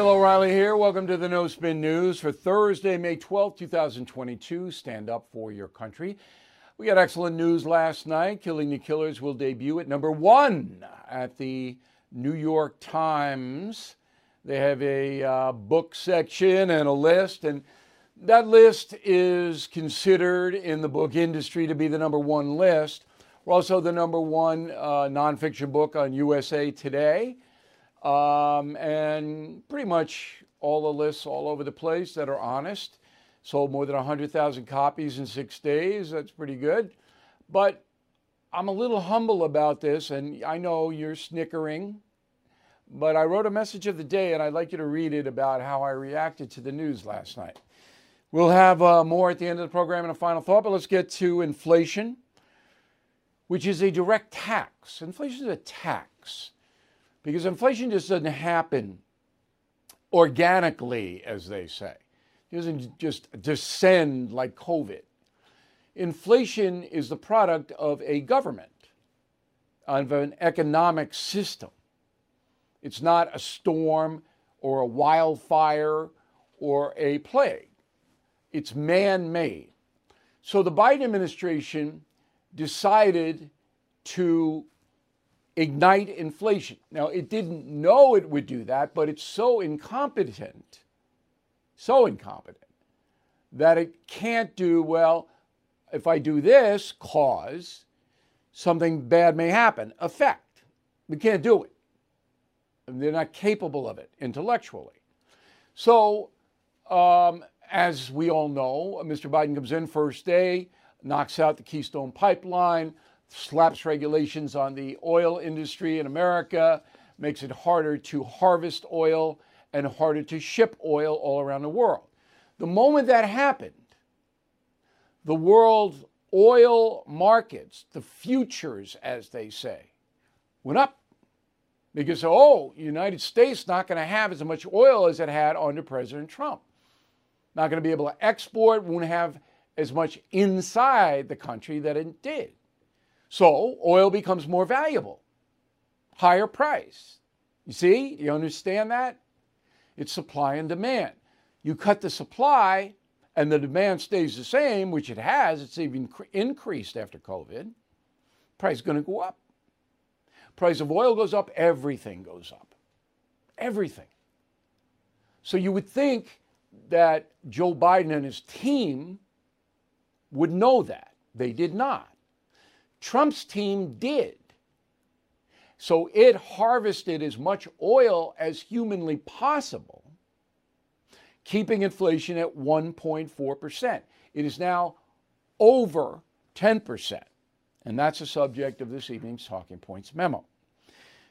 Bill O'Reilly here. Welcome to the No Spin News for Thursday, May 12, 2022. Stand up for your country. We got excellent news last night. Killing the Killers will debut at number one at the New York Times. They have a uh, book section and a list, and that list is considered in the book industry to be the number one list. We're also the number one uh, nonfiction book on USA Today. Um, and pretty much all the lists all over the place that are honest. Sold more than 100,000 copies in six days. That's pretty good. But I'm a little humble about this, and I know you're snickering, but I wrote a message of the day, and I'd like you to read it about how I reacted to the news last night. We'll have uh, more at the end of the program and a final thought, but let's get to inflation, which is a direct tax. Inflation is a tax because inflation just doesn't happen organically, as they say. It doesn't just descend like COVID. Inflation is the product of a government, of an economic system. It's not a storm or a wildfire or a plague. It's man made. So the Biden administration decided to ignite inflation. Now, it didn't know it would do that, but it's so incompetent, so incompetent, that it can't do, well, if I do this, cause something bad may happen, effect. We can't do it. They're not capable of it intellectually. So, um, as we all know, Mr. Biden comes in first day, knocks out the Keystone Pipeline, slaps regulations on the oil industry in America, makes it harder to harvest oil and harder to ship oil all around the world. The moment that happened, the world oil markets, the futures, as they say, went up because, oh, United States not going to have as much oil as it had under President Trump. Not going to be able to export, won't have as much inside the country that it did. So oil becomes more valuable, higher price. You see, you understand that? It's supply and demand. You cut the supply and the demand stays the same, which it has, it's even increased after COVID. Price is going to go up. Price of oil goes up, everything goes up. Everything. So you would think that Joe Biden and his team would know that. They did not. Trump's team did. So it harvested as much oil as humanly possible, keeping inflation at 1.4%. It is now over 10%. And that's the subject of this evening's Talking Points memo.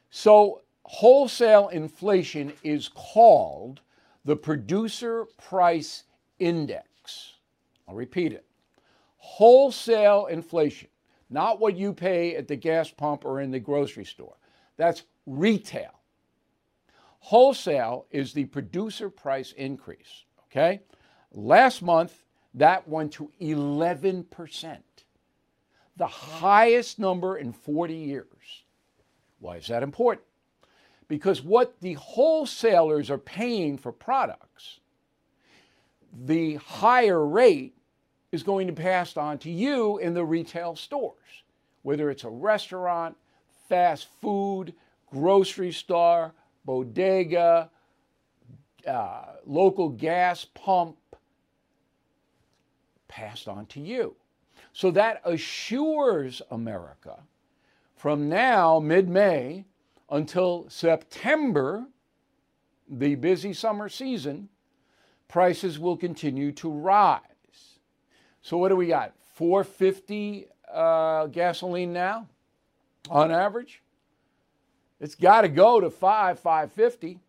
So, wholesale inflation is called the Producer Price Index. I'll repeat it. Wholesale inflation not what you pay at the gas pump or in the grocery store. That's retail. Wholesale is the producer price increase, okay? Last month, that went to 11%, the highest number in 40 years. Why is that important? Because what the wholesalers are paying for products, the higher rate is going to pass on to you in the retail stores, whether it's a restaurant, fast food, grocery store, bodega, uh, local gas pump, passed on to you. So that assures America from now, mid May, until September, the busy summer season, prices will continue to rise. So what do we got? 450 uh, gasoline now on average. It's got to go to 5 550.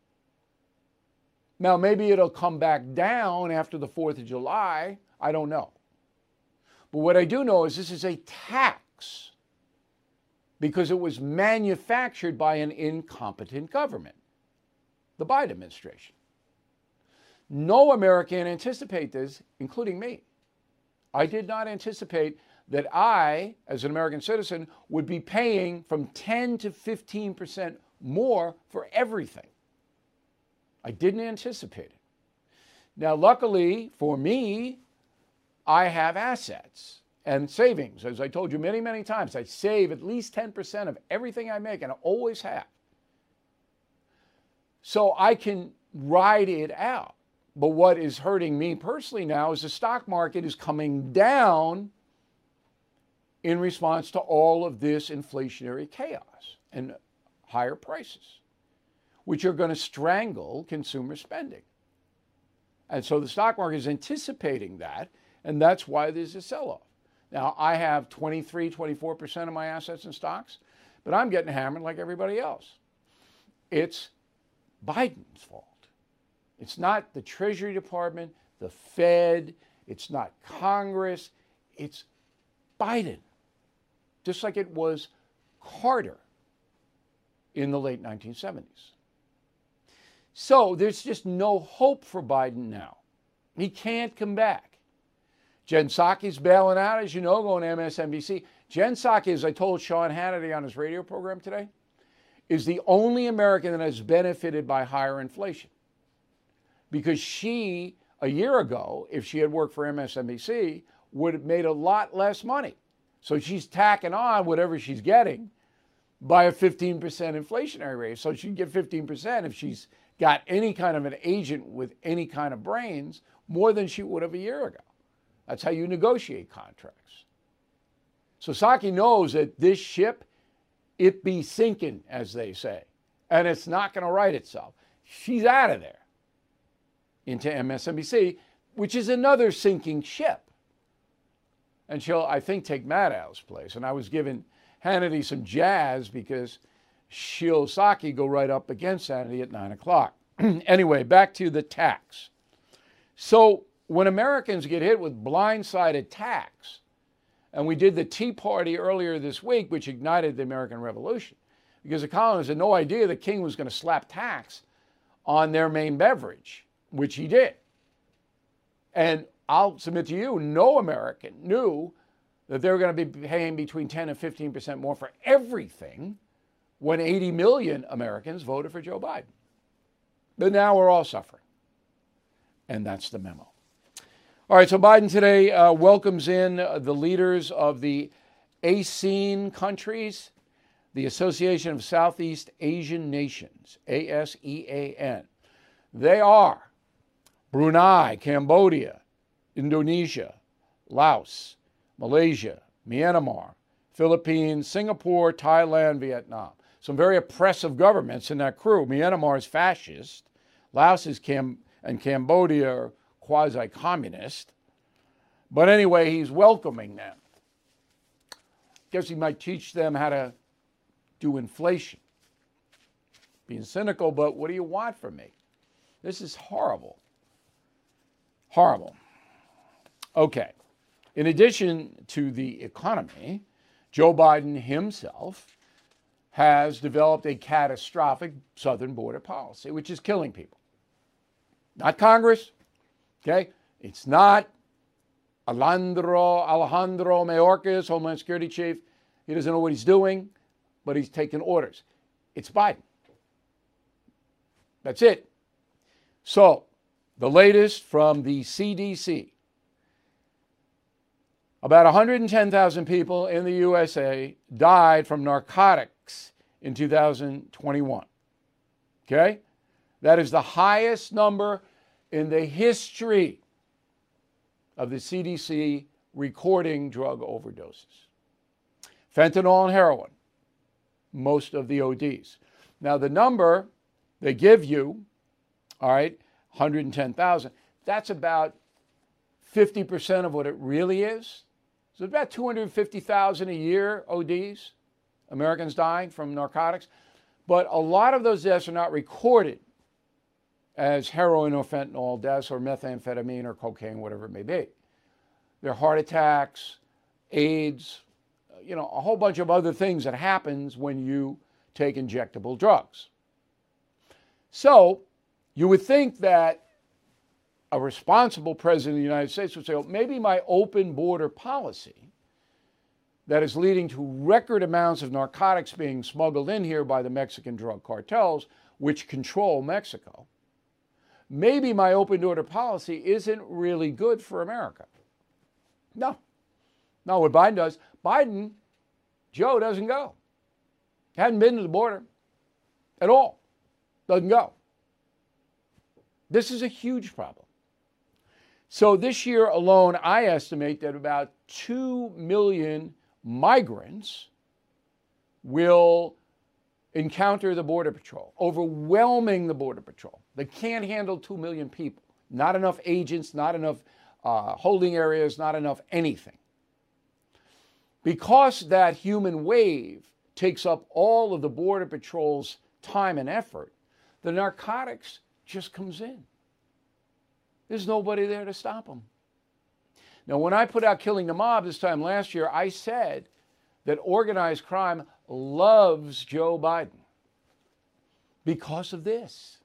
Now maybe it'll come back down after the 4th of July, I don't know. But what I do know is this is a tax because it was manufactured by an incompetent government, the Biden administration. No American anticipate this, including me. I did not anticipate that I, as an American citizen, would be paying from 10 to 15% more for everything. I didn't anticipate it. Now, luckily for me, I have assets and savings. As I told you many, many times, I save at least 10% of everything I make, and I always have. So I can ride it out. But what is hurting me personally now is the stock market is coming down in response to all of this inflationary chaos and higher prices, which are going to strangle consumer spending. And so the stock market is anticipating that, and that's why there's a sell off. Now, I have 23, 24% of my assets in stocks, but I'm getting hammered like everybody else. It's Biden's fault. It's not the Treasury Department, the Fed, it's not Congress, it's Biden. Just like it was Carter in the late 1970s. So there's just no hope for Biden now. He can't come back. Jen Psaki's bailing out, as you know, going to MSNBC. Jen Psaki, as I told Sean Hannity on his radio program today, is the only American that has benefited by higher inflation. Because she, a year ago, if she had worked for MSNBC, would have made a lot less money. So she's tacking on whatever she's getting by a 15% inflationary rate. So she'd get 15% if she's got any kind of an agent with any kind of brains more than she would have a year ago. That's how you negotiate contracts. So Psaki knows that this ship, it be sinking, as they say, and it's not going to right itself. She's out of there into MSNBC, which is another sinking ship. And she'll, I think, take Maddow's place. And I was giving Hannity some jazz because she'll Psaki go right up against Hannity at 9 o'clock. anyway, back to the tax. So when Americans get hit with blindsided tax, and we did the Tea Party earlier this week, which ignited the American Revolution, because the colonists had no idea the king was going to slap tax on their main beverage, which he did. And I'll submit to you, no American knew that they were going to be paying between 10 and 15 percent more for everything when 80 million Americans voted for Joe Biden. But now we're all suffering. And that's the memo. All right, so Biden today uh, welcomes in the leaders of the ASEAN countries, the Association of Southeast Asian Nations, ASEAN. They are Brunei, Cambodia, Indonesia, Laos, Malaysia, Myanmar, Philippines, Singapore, Thailand, Vietnam. Some very oppressive governments in that crew. Myanmar is fascist. Laos is Cam- and Cambodia are quasi communist. But anyway, he's welcoming them. Guess he might teach them how to do inflation. Being cynical, but what do you want from me? This is horrible. Horrible. Okay. In addition to the economy, Joe Biden himself has developed a catastrophic southern border policy, which is killing people not Congress. Okay? It's not Alejandro, Alejandro Mayorkas, Homeland Security Chief. He doesn't know what he's doing, but he's taking orders. It's Biden. That's it. So, the latest from the CDC about 110,000 people in the USA died from narcotics in 2021. Okay? That is the highest number in the history of the CDC recording drug overdoses. Fentanyl and heroin, most of the ODs. Now, the number they give you, all right, 110,000, that's about 50% of what it really is. So about 250,000 a year ODs, Americans dying from narcotics. But a lot of those deaths are not recorded as heroin or fentanyl deaths or methamphetamine or cocaine, whatever it may be. They're heart attacks, AIDS, you know, a whole bunch of other things that happens when you take injectable drugs. So you would think that a responsible president of the United States would say, well, maybe my open border policy that is leading to record amounts of narcotics being smuggled in here by the Mexican drug cartels, which control Mexico, maybe my open border policy isn't really good for America. No. No, what Biden does, Biden, Joe doesn't go. Hadn't been to the border at all. Doesn't go. This is a huge problem. So this year alone, I estimate that about 2 million migrants will encounter the Border Patrol, overwhelming the Border Patrol. They can't handle 2 million people. Not enough agents, not enough uh, holding areas, not enough anything. Because that human wave takes up all of the Border Patrol's time and effort, the narcotics just comes in. There's nobody there to stop them. Now, when I put out Killing the Mob this time last year, I said that organized crime loves Joe Biden because of this.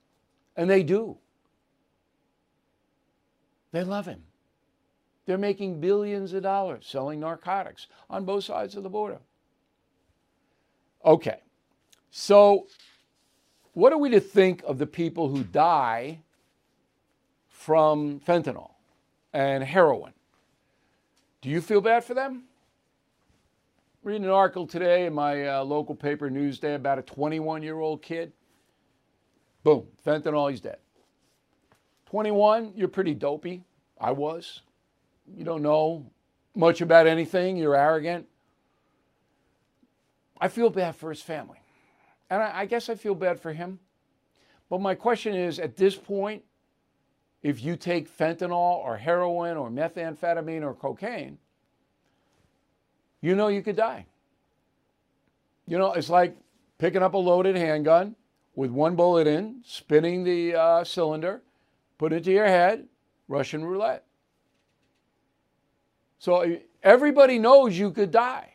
And they do. They love him. They're making billions of dollars selling narcotics on both sides of the border. Okay, so what are we to think of the people who die from fentanyl and heroin. Do you feel bad for them? Reading an article today in my uh, local paper, Newsday, about a 21 year old kid. Boom, fentanyl, he's dead. 21, you're pretty dopey. I was. You don't know much about anything, you're arrogant. I feel bad for his family. And I, I guess I feel bad for him. But my question is at this point, if you take fentanyl or heroin or methamphetamine or cocaine, you know you could die. You know, it's like picking up a loaded handgun with one bullet in, spinning the uh, cylinder, put it to your head, Russian roulette. So everybody knows you could die.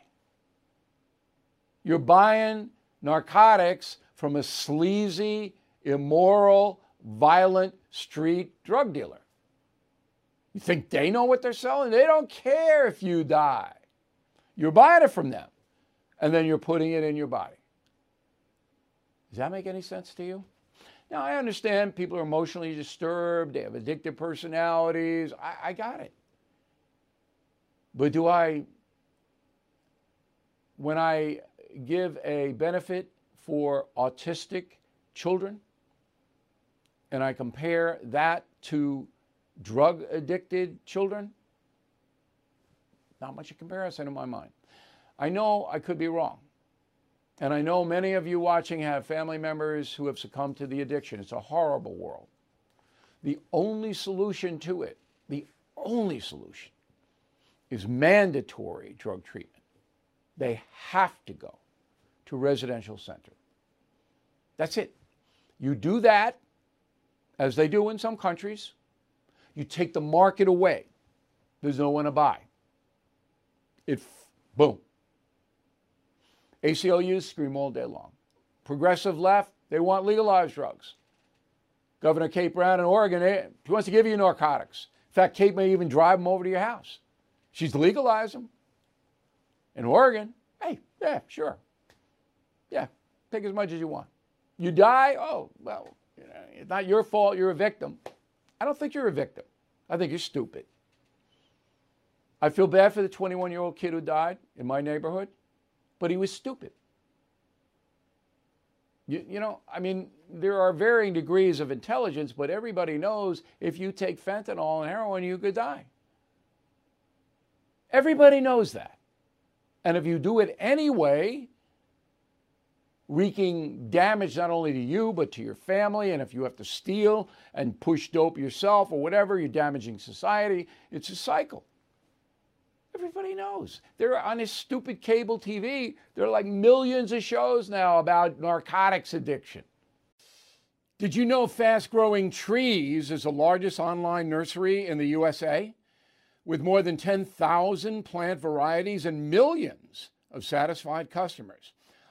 You're buying narcotics from a sleazy, immoral, violent street drug dealer. You think they know what they're selling? They don't care if you die. You're buying it from them, and then you're putting it in your body. Does that make any sense to you? Now, I understand people are emotionally disturbed, they have addictive personalities. I, I got it. But do I, when I give a benefit for autistic children, and I compare that to drug addicted children, not much of a comparison in my mind. I know I could be wrong. And I know many of you watching have family members who have succumbed to the addiction. It's a horrible world. The only solution to it, the only solution, is mandatory drug treatment. They have to go to residential center. That's it. You do that, as they do in some countries, you take the market away. There's no one to buy. It, boom. ACLUs scream all day long. Progressive left, they want legalized drugs. Governor Kate Brown in Oregon, eh, she wants to give you narcotics. In fact, Kate may even drive them over to your house. She's legalized them. In Oregon, hey, yeah, sure. Take as much as you want. You die, oh, well, it's not your fault. You're a victim. I don't think you're a victim. I think you're stupid. I feel bad for the 21 year old kid who died in my neighborhood, but he was stupid. You, you, know, I mean, there are varying degrees of intelligence, but everybody knows if you take fentanyl and heroin, you could die. Everybody knows that. And if you do it anyway, wreaking damage not only to you, but to your family. And if you have to steal and push dope yourself or whatever, you're damaging society. It's a cycle. Everybody knows. They're on this stupid cable TV. There are like millions of shows now about narcotics addiction. Did you know Fast Growing Trees is the largest online nursery in the USA? With more than 10,000 plant varieties and millions of satisfied customers.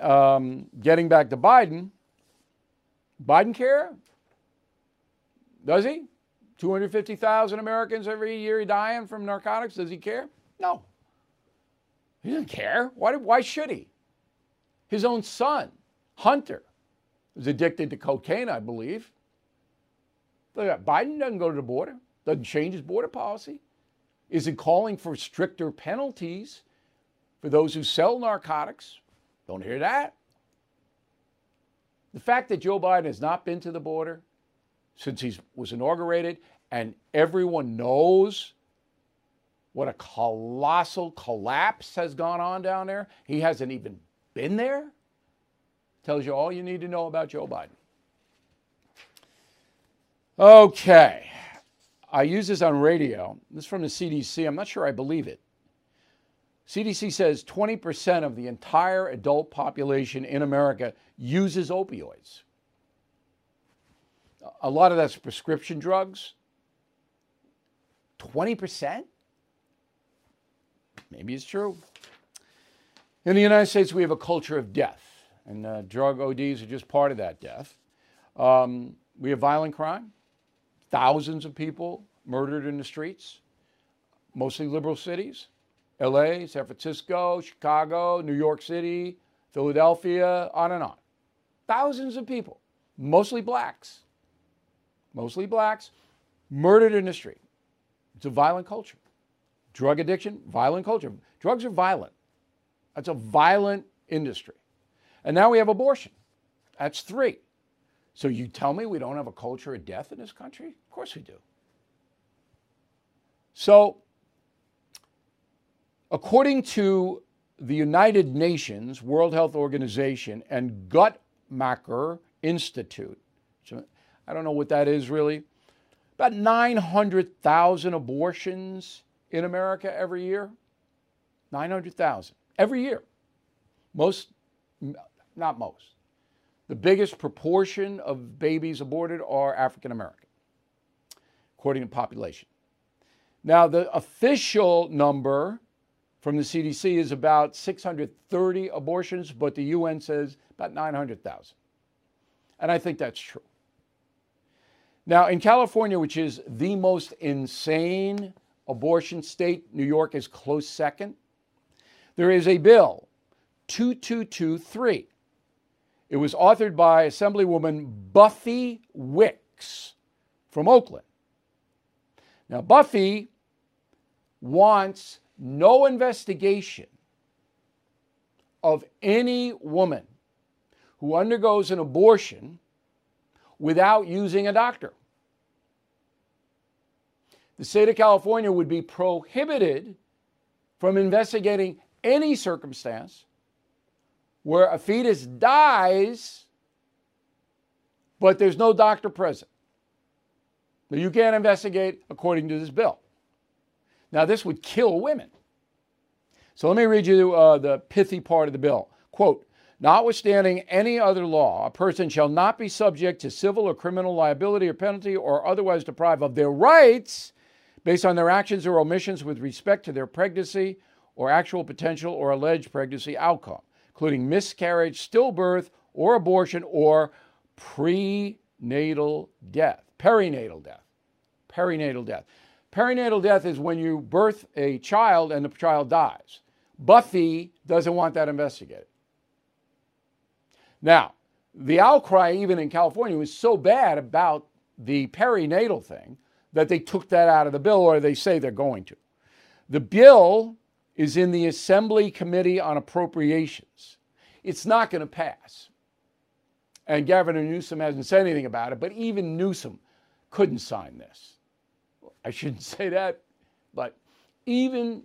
um, getting back to Biden, Biden care? Does he? 250,000 Americans every year dying from narcotics. Does he care? No. He doesn't care. Why, why should he? His own son, Hunter, was addicted to cocaine, I believe. Biden doesn't go to the border, doesn't change his border policy, isn't calling for stricter penalties for those who sell narcotics. Don't hear that. The fact that Joe Biden has not been to the border since he was inaugurated and everyone knows what a colossal collapse has gone on down there, he hasn't even been there, tells you all you need to know about Joe Biden. Okay. I use this on radio. This is from the CDC. I'm not sure I believe it. CDC says 20% of the entire adult population in America uses opioids. A lot of that's prescription drugs. 20%? Maybe it's true. In the United States, we have a culture of death, and uh, drug ODs are just part of that death. Um, we have violent crime thousands of people murdered in the streets, mostly liberal cities LA, San Francisco, Chicago, New York City, Philadelphia, on and on. Thousands of people, mostly blacks, mostly blacks, murdered in the street. It's a violent culture. Drug addiction, violent culture. Drugs are violent. That's a violent industry. And now we have abortion. That's three. So you tell me we don't have a culture of death in this country? Of course we do. So, according to the United Nations, World Health Organization, and Guttmacher Institute, I don't know what that is really, about 900,000 abortions in America every year. 900,000 every year. Most, not most, the biggest proportion of babies aborted are African American, according to population. Now, the official number from the CDC is about 630 abortions, but the UN says about 900,000. And I think that's true. Now, in California, which is the most insane abortion state, New York is close second. There is a bill, 2223, it was authored by Assemblywoman Buffy Wicks from Oakland. Now, Buffy wants no investigation of any woman who undergoes an abortion without using a doctor. The state of California would be prohibited from investigating any circumstance where a fetus dies, but there's no doctor present. Now, you can't investigate according to this bill. Now, this would kill women. So let me read you uh, the pithy part of the bill. Quote, Notwithstanding any other law, a person shall not be subject to civil or criminal liability or penalty or otherwise deprived of their rights based on their actions or omissions with respect to their pregnancy or actual potential or alleged pregnancy outcome including miscarriage, stillbirth, or abortion, or prenatal death, perinatal death. Perinatal death. Perinatal death is when you birth a child and the child dies. Buffy doesn't want that investigated. Now, the outcry, even in California, was so bad about the perinatal thing that they took that out of the bill, or they say they're going to. The bill is in the Assembly Committee on Appropriations. It's not going to pass. And Governor Newsom hasn't said anything about it, but even Newsom couldn't sign this. I shouldn't say that, but even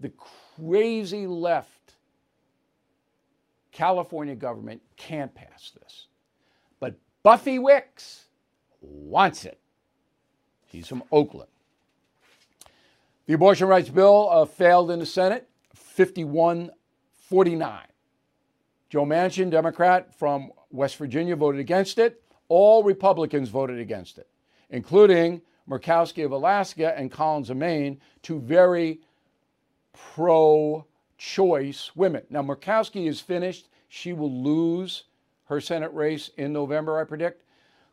the crazy left California government can't pass this. But Buffy Wicks wants it. She's from Oakland. The abortion rights bill uh, failed in the Senate, 51 49. Joe Manchin, Democrat from West Virginia, voted against it. All Republicans voted against it, including Murkowski of Alaska and Collins of Maine, two very pro choice women. Now, Murkowski is finished. She will lose her Senate race in November, I predict.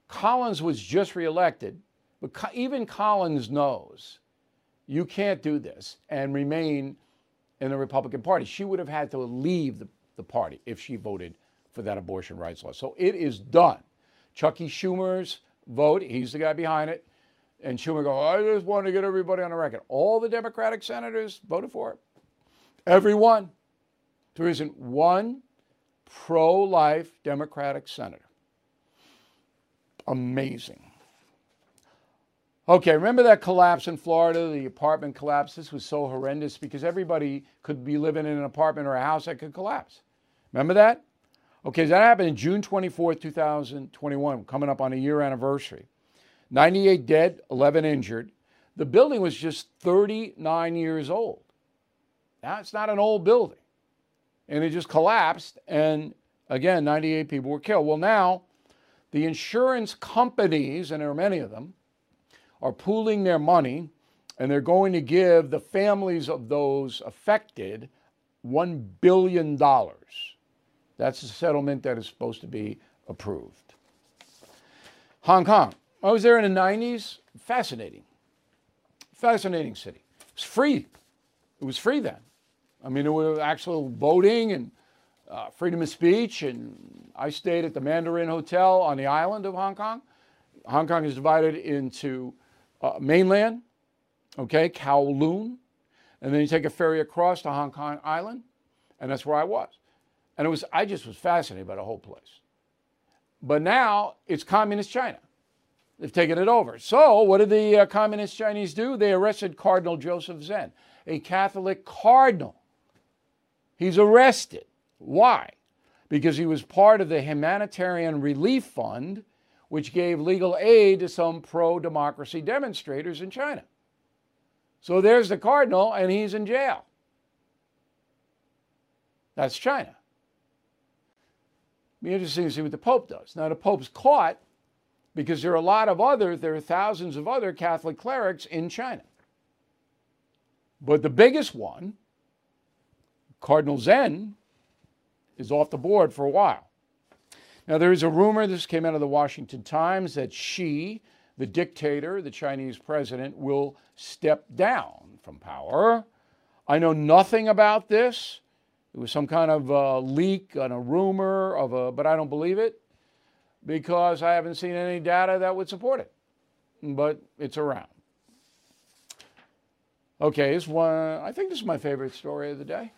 Collins was just reelected, but even Collins knows you can't do this and remain in the Republican Party. She would have had to leave the, the party if she voted for that abortion rights law. So it is done. Chuckie Schumer's vote, he's the guy behind it. And Schumer go, I just want to get everybody on the record. All the Democratic senators voted for it. Everyone. There isn't one pro life Democratic senator. Amazing. Okay, remember that collapse in Florida, the apartment collapse? This was so horrendous because everybody could be living in an apartment or a house that could collapse. Remember that? Okay, that happened in June 24th, 2021, coming up on a year anniversary. 98 dead, 11 injured. The building was just 39 years old. Now, it's not an old building. And it just collapsed. And again, 98 people were killed. Well, now the insurance companies, and there are many of them, are pooling their money and they're going to give the families of those affected $1 billion. That's the settlement that is supposed to be approved. Hong Kong. I was there in the 90s. Fascinating. Fascinating city. It was free. It was free then. I mean, there was actual voting and uh, freedom of speech. And I stayed at the Mandarin Hotel on the island of Hong Kong. Hong Kong is divided into uh, mainland, okay, Kowloon, and then you take a ferry across to Hong Kong Island, and that's where I was. And it was, I just was fascinated by the whole place. But now it's communist China. They've taken it over. So, what did the uh, communist Chinese do? They arrested Cardinal Joseph Zen, a Catholic cardinal. He's arrested. Why? Because he was part of the Humanitarian Relief Fund, which gave legal aid to some pro democracy demonstrators in China. So there's the cardinal, and he's in jail. That's China. Be interesting to see what the Pope does. Now, the Pope's caught because there are a lot of other, there are thousands of other Catholic clerics in China. But the biggest one, Cardinal Zen, is off the board for a while. Now, there is a rumor, this came out of the Washington Times, that Xi, the dictator, the Chinese president, will step down from power. I know nothing about this. It was some kind of uh, leak and a rumor of a, but I don't believe it because I haven't seen any data that would support it. But it's around. Okay, this one, I think this is my favorite story of the day.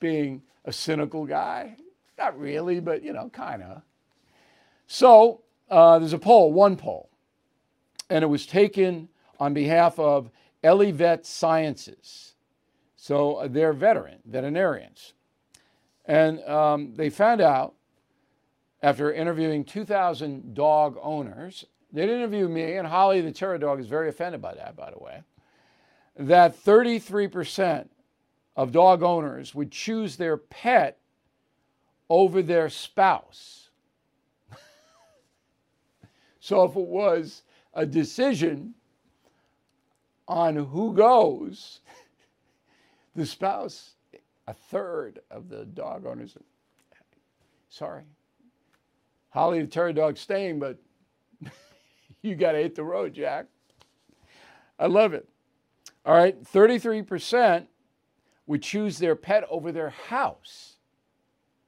Being a cynical guy, not really, but you know, kind of. So uh, there's a poll, one poll, and it was taken on behalf of Elivet Sciences. So they're veteran veterinarians, and um, they found out after interviewing 2,000 dog owners. They didn't interview me, and Holly the terror dog is very offended by that, by the way. That 33% of dog owners would choose their pet over their spouse. so if it was a decision on who goes, the spouse, a third of the dog owners, sorry, Holly the Terror dog staying, but you got to hit the road, Jack. I love it. All right, 33% would choose their pet over their house.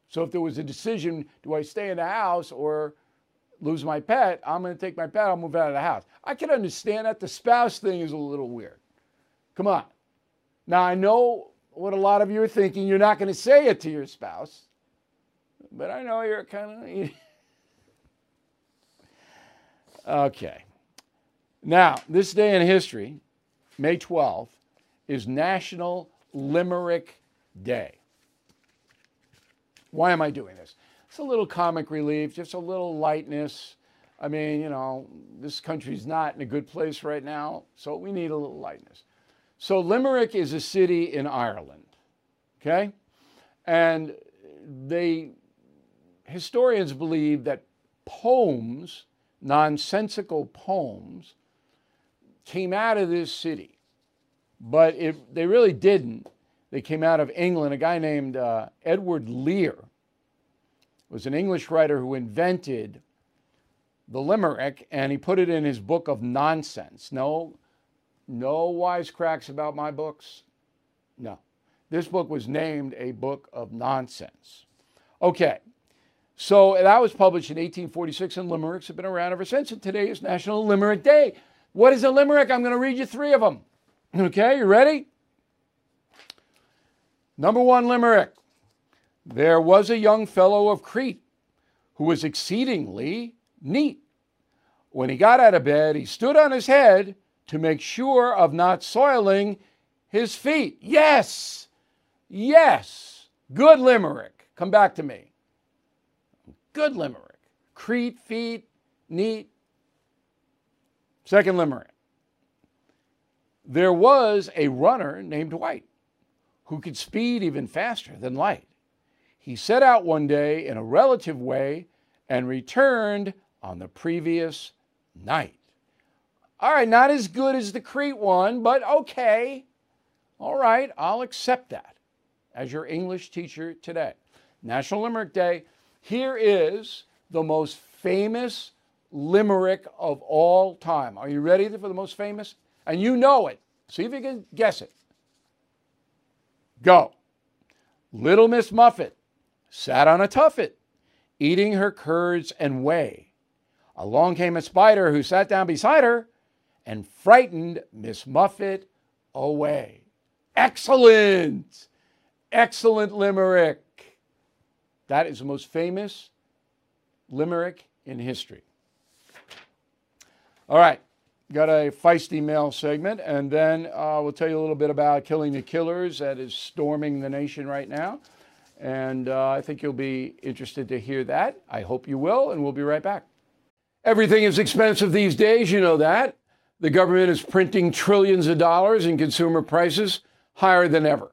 So if there was a decision, do I stay in the house or lose my pet? I'm going to take my pet, I'll move out of the house. I can understand that. The spouse thing is a little weird. Come on. Now, I know what a lot of you are thinking. You're not going to say it to your spouse. but I know you're kind of. okay. Now, this day in history, May 12th, is National Limerick Day. Why am I doing this? It's a little comic relief, just a little lightness. I mean, you know, this country's not in a good place right now, so we need a little lightness. So, Limerick is a city in Ireland, okay? And they, historians believe that poems, nonsensical poems, came out of this city, but it, they really didn't. They came out of England. A guy named uh, Edward Lear was an English writer who invented the limerick and he put it in his book of nonsense. No, no wisecracks about my books. No. This book was named a book of nonsense. Okay. So that was published in 1846, and limericks have been around ever since. And today is National Limerick Day. What is a limerick? I'm going to read you three of them. Okay, you ready? Number one limerick. There was a young fellow of Crete who was exceedingly neat. When he got out of bed, he stood on his head to make sure of not soiling his feet. Yes, yes, good limerick. Come back to me. Good limerick. Crete, feet, neat. Second limerick. There was a runner named White who could speed even faster than light. He set out one day in a relative way and returned on the previous night. All right, not as good as the Crete one, but okay. All right, I'll accept that as your English teacher today. National Limerick Day. Here is the most famous limerick of all time. Are you ready for the most famous? And you know it. See if you can guess it. Go. Little Miss Muffet sat on a tuffet, eating her curds and whey. Along came a spider who sat down beside her and frightened Miss Muffet away. Excellent! Excellent limerick. That is the most famous limerick in history. All right, got a feisty mail segment, and then uh, we'll tell you a little bit about Killing the Killers that is storming the nation right now. And uh, I think you'll be interested to hear that. I hope you will, and we'll be right back. Everything is expensive these days, you know that. The government is printing trillions of dollars and consumer prices higher than ever.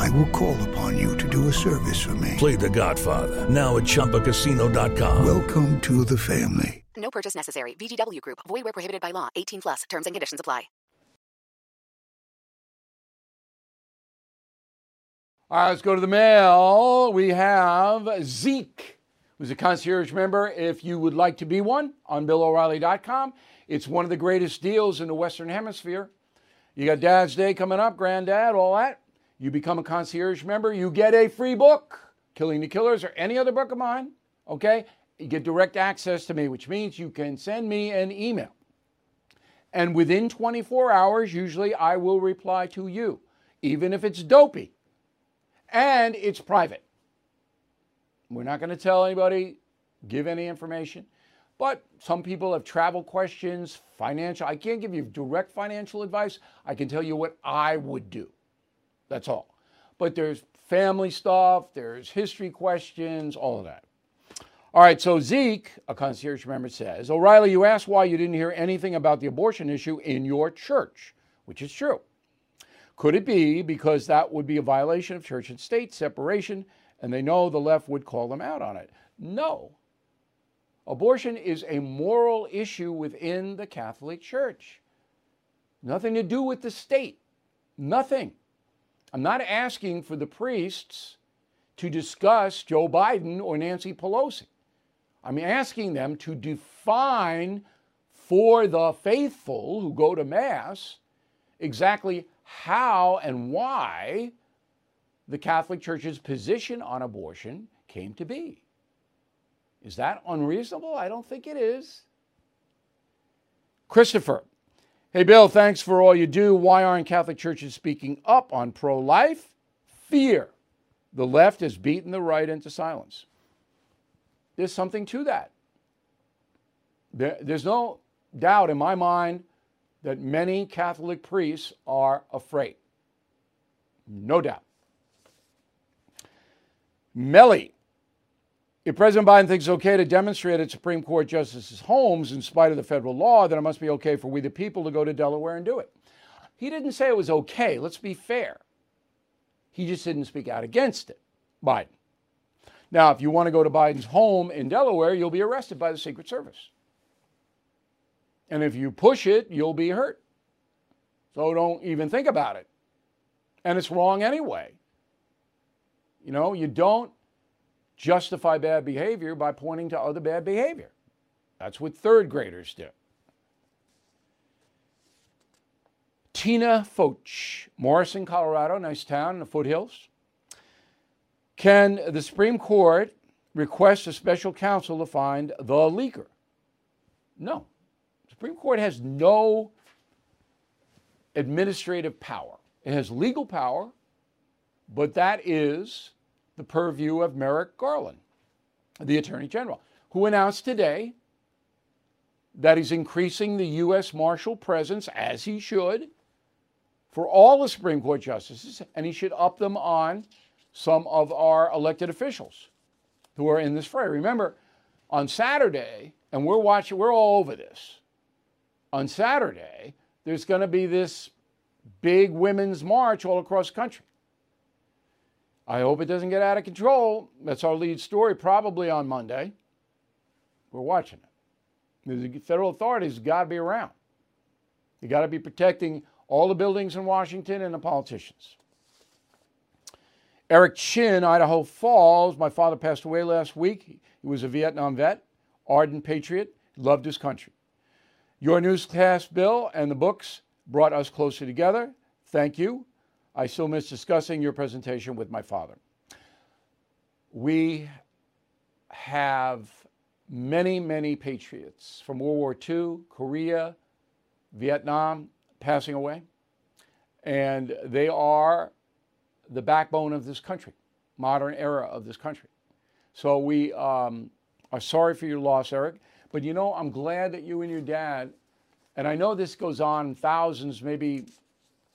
I will call upon you to do a service for me. Play The Godfather now at Chumbacasino.com. Welcome to the family. No purchase necessary. VGW Group. Void where prohibited by law. 18 plus. Terms and conditions apply. All right, let's go to the mail. We have Zeke, who's a concierge member. If you would like to be one, on BillO'Reilly.com. It's one of the greatest deals in the Western Hemisphere. You got Dad's Day coming up, Granddad, all that. You become a concierge member, you get a free book, Killing the Killers, or any other book of mine, okay? you get direct access to me, which means you can send me an email. And within 24 hours, usually I will reply to you, even if it's dopey. And it's private. We're not going to tell anybody, give any information. But some people have travel questions, financial. I can't give you direct financial advice. I can tell you what I would do. That's all. But there's family stuff, there's history questions, all of that. All right, so Zeke, a concierge member, says O'Reilly, you asked why you didn't hear anything about the abortion issue in your church, which is true. Could it be because that would be a violation of church and state separation, and they know the left would call them out on it? No. Abortion is a moral issue within the Catholic Church. Nothing to do with the state. Nothing. I'm not asking for the priests to discuss Joe Biden or Nancy Pelosi. I'm asking them to define for the faithful who go to Mass exactly how and why the Catholic Church's position on abortion came to be. Is that unreasonable? I don't think it is. Christopher, hey Bill, thanks for all you do. Why aren't Catholic churches speaking up on pro life? Fear. The left has beaten the right into silence there's something to that. There, there's no doubt in my mind that many Catholic priests are afraid. No doubt. Melly, if President Biden thinks it's okay to demonstrate at Supreme Court justices' homes in spite of the federal law, then it must be okay for we the people to go to Delaware and do it. He didn't say it was okay. Let's be fair. He just didn't speak out against it, Biden. Now, if you want to go to Biden's home in Delaware, you'll be arrested by the Secret Service. And if you push it, you'll be hurt. So don't even think about it. And it's wrong anyway. You know, you don't justify bad behavior by pointing to other bad behavior. That's what third graders do. Tina Foch, Morrison, Colorado, nice town in the foothills. Can the Supreme Court request a special counsel to find the leaker? No. The Supreme Court has no administrative power. It has legal power, but that is the purview of Merrick Garland, the Attorney General, who announced today that he's increasing the U.S. Marshal presence, as he should, for all the Supreme Court justices, and he should up them on some of our elected officials who are in this fray. Remember, on Saturday, and we're watching, we're all over this. On Saturday, there's going to be this big women's march all across the country. I hope it doesn't get out of control. That's our lead story, probably on Monday. We're watching it. The federal authorities got to be around. You got to be protecting all the buildings in Washington and the politicians. Eric Chin, Idaho Falls. My father passed away last week. He was a Vietnam vet, ardent patriot, loved his country. Your newscast, Bill, and the books brought us closer together. Thank you. I still miss discussing your presentation with my father. We have many, many patriots from World War II, Korea, Vietnam passing away, and they are the backbone of this country, modern era of this country. So we um, are sorry for your loss, Eric. But you know, I'm glad that you and your dad, and I know this goes on thousands, maybe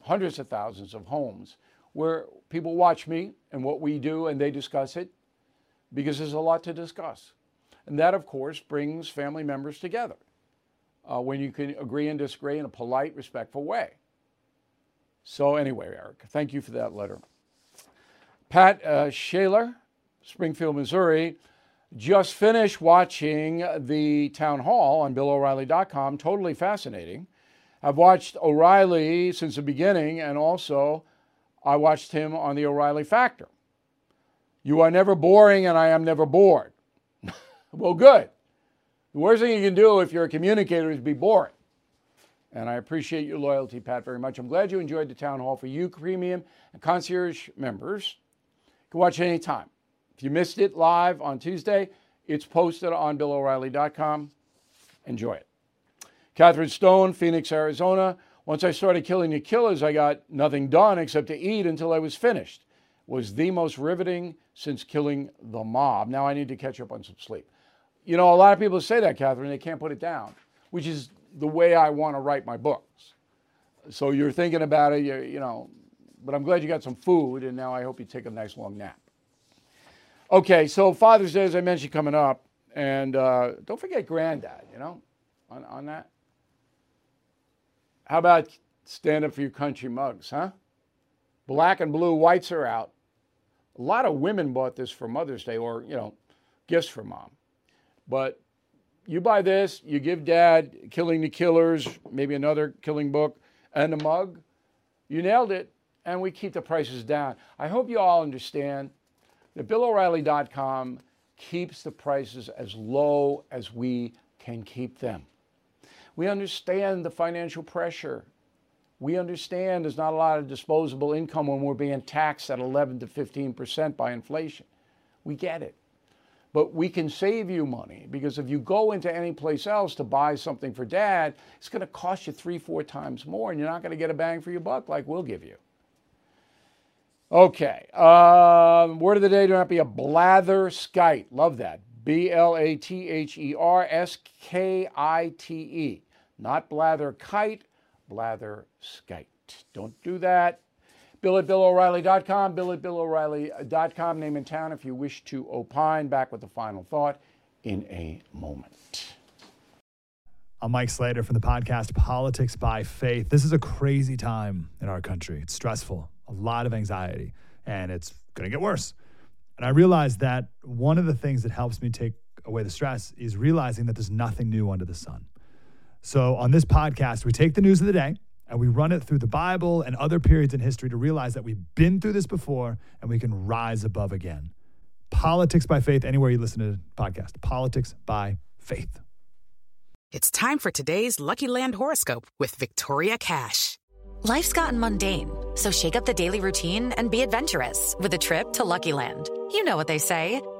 hundreds of thousands of homes where people watch me and what we do and they discuss it because there's a lot to discuss. And that, of course, brings family members together uh, when you can agree and disagree in a polite, respectful way. So, anyway, Eric, thank you for that letter. Pat uh, Shaler, Springfield, Missouri, just finished watching the town hall on BillO'Reilly.com. Totally fascinating. I've watched O'Reilly since the beginning, and also I watched him on the O'Reilly Factor. You are never boring, and I am never bored. well, good. The worst thing you can do if you're a communicator is be boring. And I appreciate your loyalty, Pat, very much. I'm glad you enjoyed the town hall for you, premium and concierge members You can watch it anytime. If you missed it live on Tuesday, It's posted on BillO'Reilly.com. Enjoy it. Catherine Stone, Phoenix, Arizona. Once I started killing the killers, I got nothing done except to eat until I was finished. Was the most riveting since killing the mob. Now I need to catch up on some sleep. You know, a lot of people say that, Catherine, they can't put it down, which is the way I want to write my books. So you're thinking about it, you you know, but I'm glad you got some food, and now I hope you take a nice long nap. Okay, so Father's Day, as I mentioned, coming up, and uh, don't forget Granddad, you know, on, on that. How about stand up for your country mugs, huh? Black and blue whites are out. A lot of women bought this for Mother's Day or, you know, gifts for mom. But you buy this, you give dad Killing the Killers, maybe another killing book, and a mug. You nailed it, and we keep the prices down. I hope you all understand that BillO'Reilly.com keeps the prices as low as we can keep them. We understand the financial pressure. We understand there's not a lot of disposable income when we're being taxed at 11 to 15% by inflation. We get it. But we can save you money because if you go into any place else to buy something for dad, it's going to cost you three, four times more, and you're not going to get a bang for your buck like we'll give you. Okay. Um, word of the day, do not be a blatherskite. Love that. B L A T H E R S K I T E. Not blather kite, blather skite. Don't do that. Bill at BillO'Reilly.com, Bill at BillO'Reilly.com, name and town if you wish to opine. Back with the final thought in a moment. I'm Mike Slater from the podcast Politics by Faith. This is a crazy time in our country. It's stressful, a lot of anxiety, and it's going to get worse. And I realized that one of the things that helps me take away the stress is realizing that there's nothing new under the sun. So on this podcast, we take the news of the day and we run it through the Bible and other periods in history to realize that we've been through this before and we can rise above again. Politics by Faith, anywhere you listen to the podcast. Politics by Faith. It's time for today's Lucky Land horoscope with Victoria Cash. Life's gotten mundane, so shake up the daily routine and be adventurous with a trip to Lucky Land. You know what they say.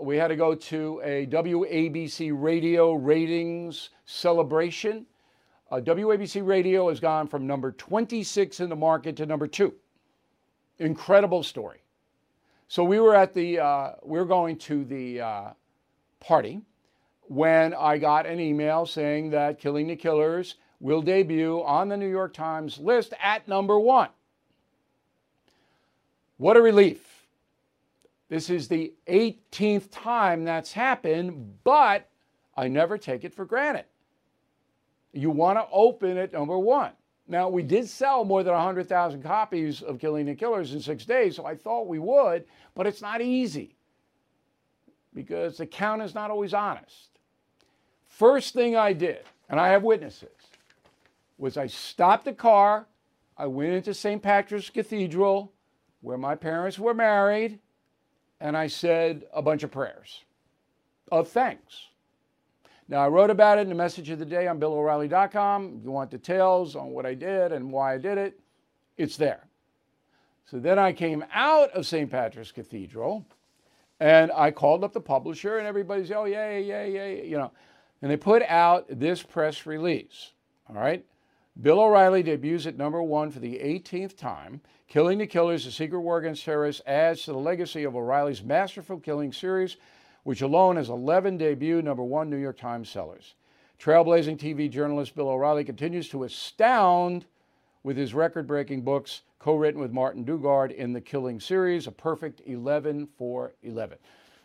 We had to go to a WABC radio ratings celebration. Uh, WABC radio has gone from number 26 in the market to number two. Incredible story. So we were at the, uh, we were going to the uh, party when I got an email saying that Killing the Killers will debut on the New York Times list at number one. What a relief. This is the 18th time that's happened, but I never take it for granted. You want to open it, number one. Now, we did sell more than 100,000 copies of Killing the Killers in six days, so I thought we would, but it's not easy because the count is not always honest. First thing I did, and I have witnesses, was I stopped the car, I went into St. Patrick's Cathedral, where my parents were married, and I said a bunch of prayers of thanks. Now, I wrote about it in the message of the day on BillO'Reilly.com. If you want details on what I did and why I did it, it's there. So then I came out of St. Patrick's Cathedral and I called up the publisher, and everybody's, oh, yeah, yeah, yeah, you know. And they put out this press release. All right. Bill O'Reilly debuts at number one for the 18th time. Killing the Killers, A Secret War Against Terrorists adds to the legacy of O'Reilly's masterful killing series, which alone has 11 debut number one New York Times sellers. Trailblazing TV journalist Bill O'Reilly continues to astound with his record breaking books, co written with Martin Dugard in the Killing series, a perfect 11 for 11.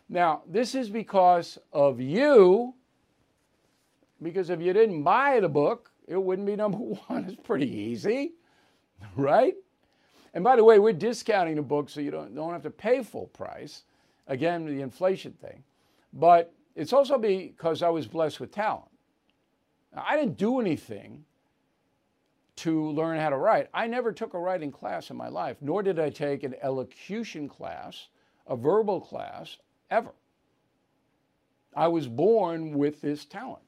Now, this is because of you, because if you didn't buy the book, it wouldn't be number one. It's pretty easy, right? And by the way, we're discounting the book so you don't, don't have to pay full price. Again, the inflation thing. But it's also because I was blessed with talent. Now, I didn't do anything to learn how to write. I never took a writing class in my life, nor did I take an elocution class, a verbal class, ever. I was born with this talent.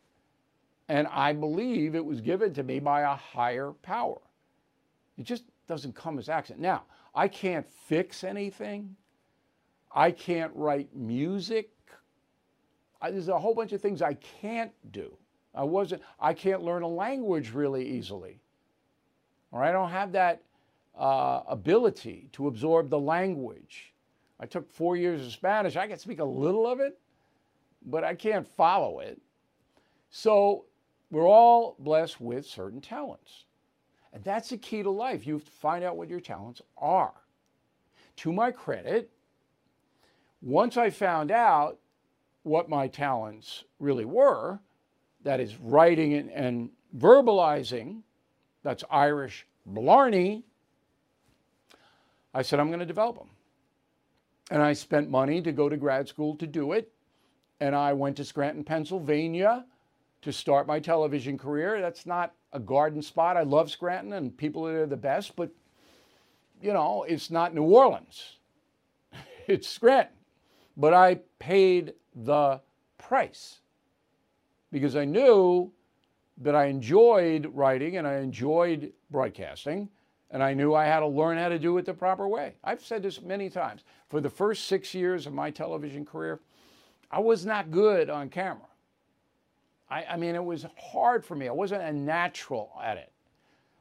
And I believe it was given to me by a higher power. It just doesn't come as accident. Now, I can't fix anything. I can't write music. I, there's a whole bunch of things I can't do. I wasn't. I can't learn a language really easily. Or I don't have that uh, ability to absorb the language. I took four years of Spanish. I can speak a little of it, but I can't follow it. So we're all blessed with certain talents. And that's the key to life. You have to find out what your talents are. To my credit, once I found out what my talents really were, that is writing and, and verbalizing, that's Irish blarney, I said, I'm going to develop them. And I spent money to go to grad school to do it. And I went to Scranton, Pennsylvania to start my television career. That's not a garden spot. I love Scranton and people are the best, but you know, it's not New Orleans. It's Scranton. But I paid the price because I knew that I enjoyed writing and I enjoyed broadcasting and I knew I had to learn how to do it the proper way. I've said this many times. For the first six years of my television career, I was not good on camera. I, I mean, it was hard for me. I wasn't a natural at it.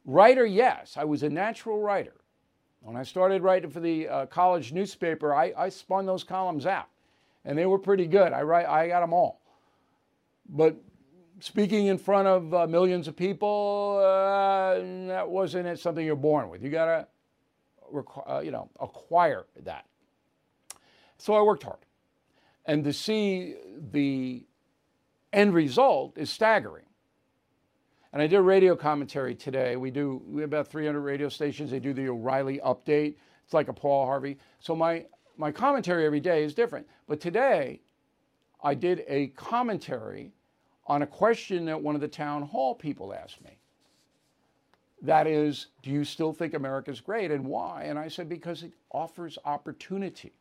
Writer, yes, I was a natural writer. When I started writing for the uh, college newspaper, I, I spun those columns out, and they were pretty good. I write, I got them all. But speaking in front of uh, millions of people, uh, that wasn't something you're born with. You got to, uh, you know, acquire that. So I worked hard, and to see the end result is staggering. And I did a radio commentary today. We do we have about 300 radio stations. They do the O'Reilly update. It's like a Paul Harvey. So my my commentary every day is different. But today, I did a commentary on a question that one of the town hall people asked me. That is, do you still think America's great and why? And I said, because it offers opportunity.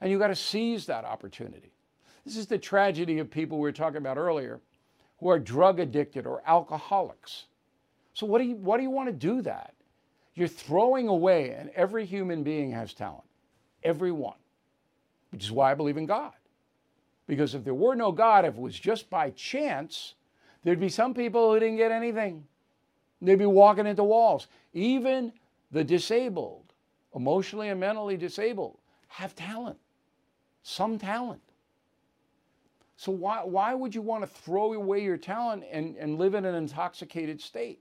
And you got to seize that opportunity. This is the tragedy of people we were talking about earlier who are drug addicted or alcoholics. So, what do you, what do you want to do that? You're throwing away, and every human being has talent. Everyone. Which is why I believe in God. Because if there were no God, if it was just by chance, there'd be some people who didn't get anything. They'd be walking into walls. Even the disabled, emotionally and mentally disabled, have talent, some talent. So why, why would you want to throw away your talent and, and live in an intoxicated state?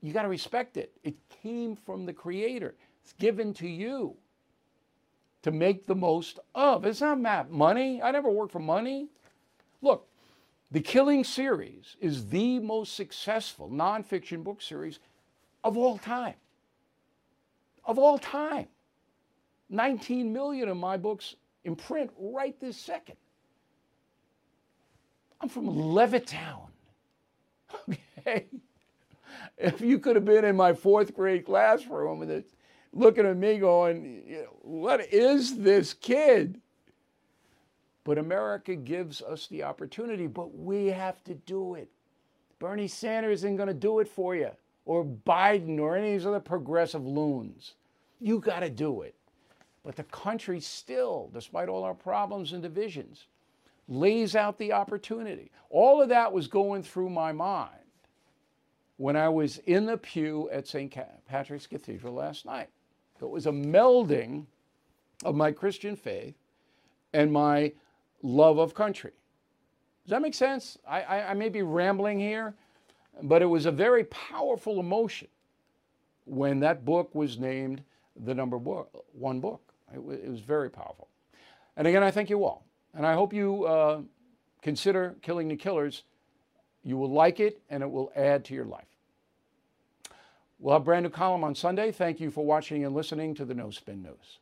You got to respect it. It came from the Creator. It's given to you to make the most of. It's not money. I never worked for money. Look, the Killing series is the most successful nonfiction book series of all time. Of all time. 19 million of my books in print right this second. I'm from Levittown. Okay. If you could have been in my fourth grade classroom and looking at me going, what is this kid? But America gives us the opportunity, but we have to do it. Bernie Sanders isn't going to do it for you, or Biden, or any of these other progressive loons. You got to do it. But the country still, despite all our problems and divisions, lays out the opportunity. All of that was going through my mind when I was in the pew at St. Patrick's Cathedral last night. It was a melding of my Christian faith and my love of country. Does that make sense? I, I, I may be rambling here, but it was a very powerful emotion when that book was named the number one book. It, it was very powerful. And again, I thank you all. And I hope you uh, consider Killing the Killers. You will like it and it will add to your life. We'll have a brand new column on Sunday. Thank you for watching and listening to the No Spin News.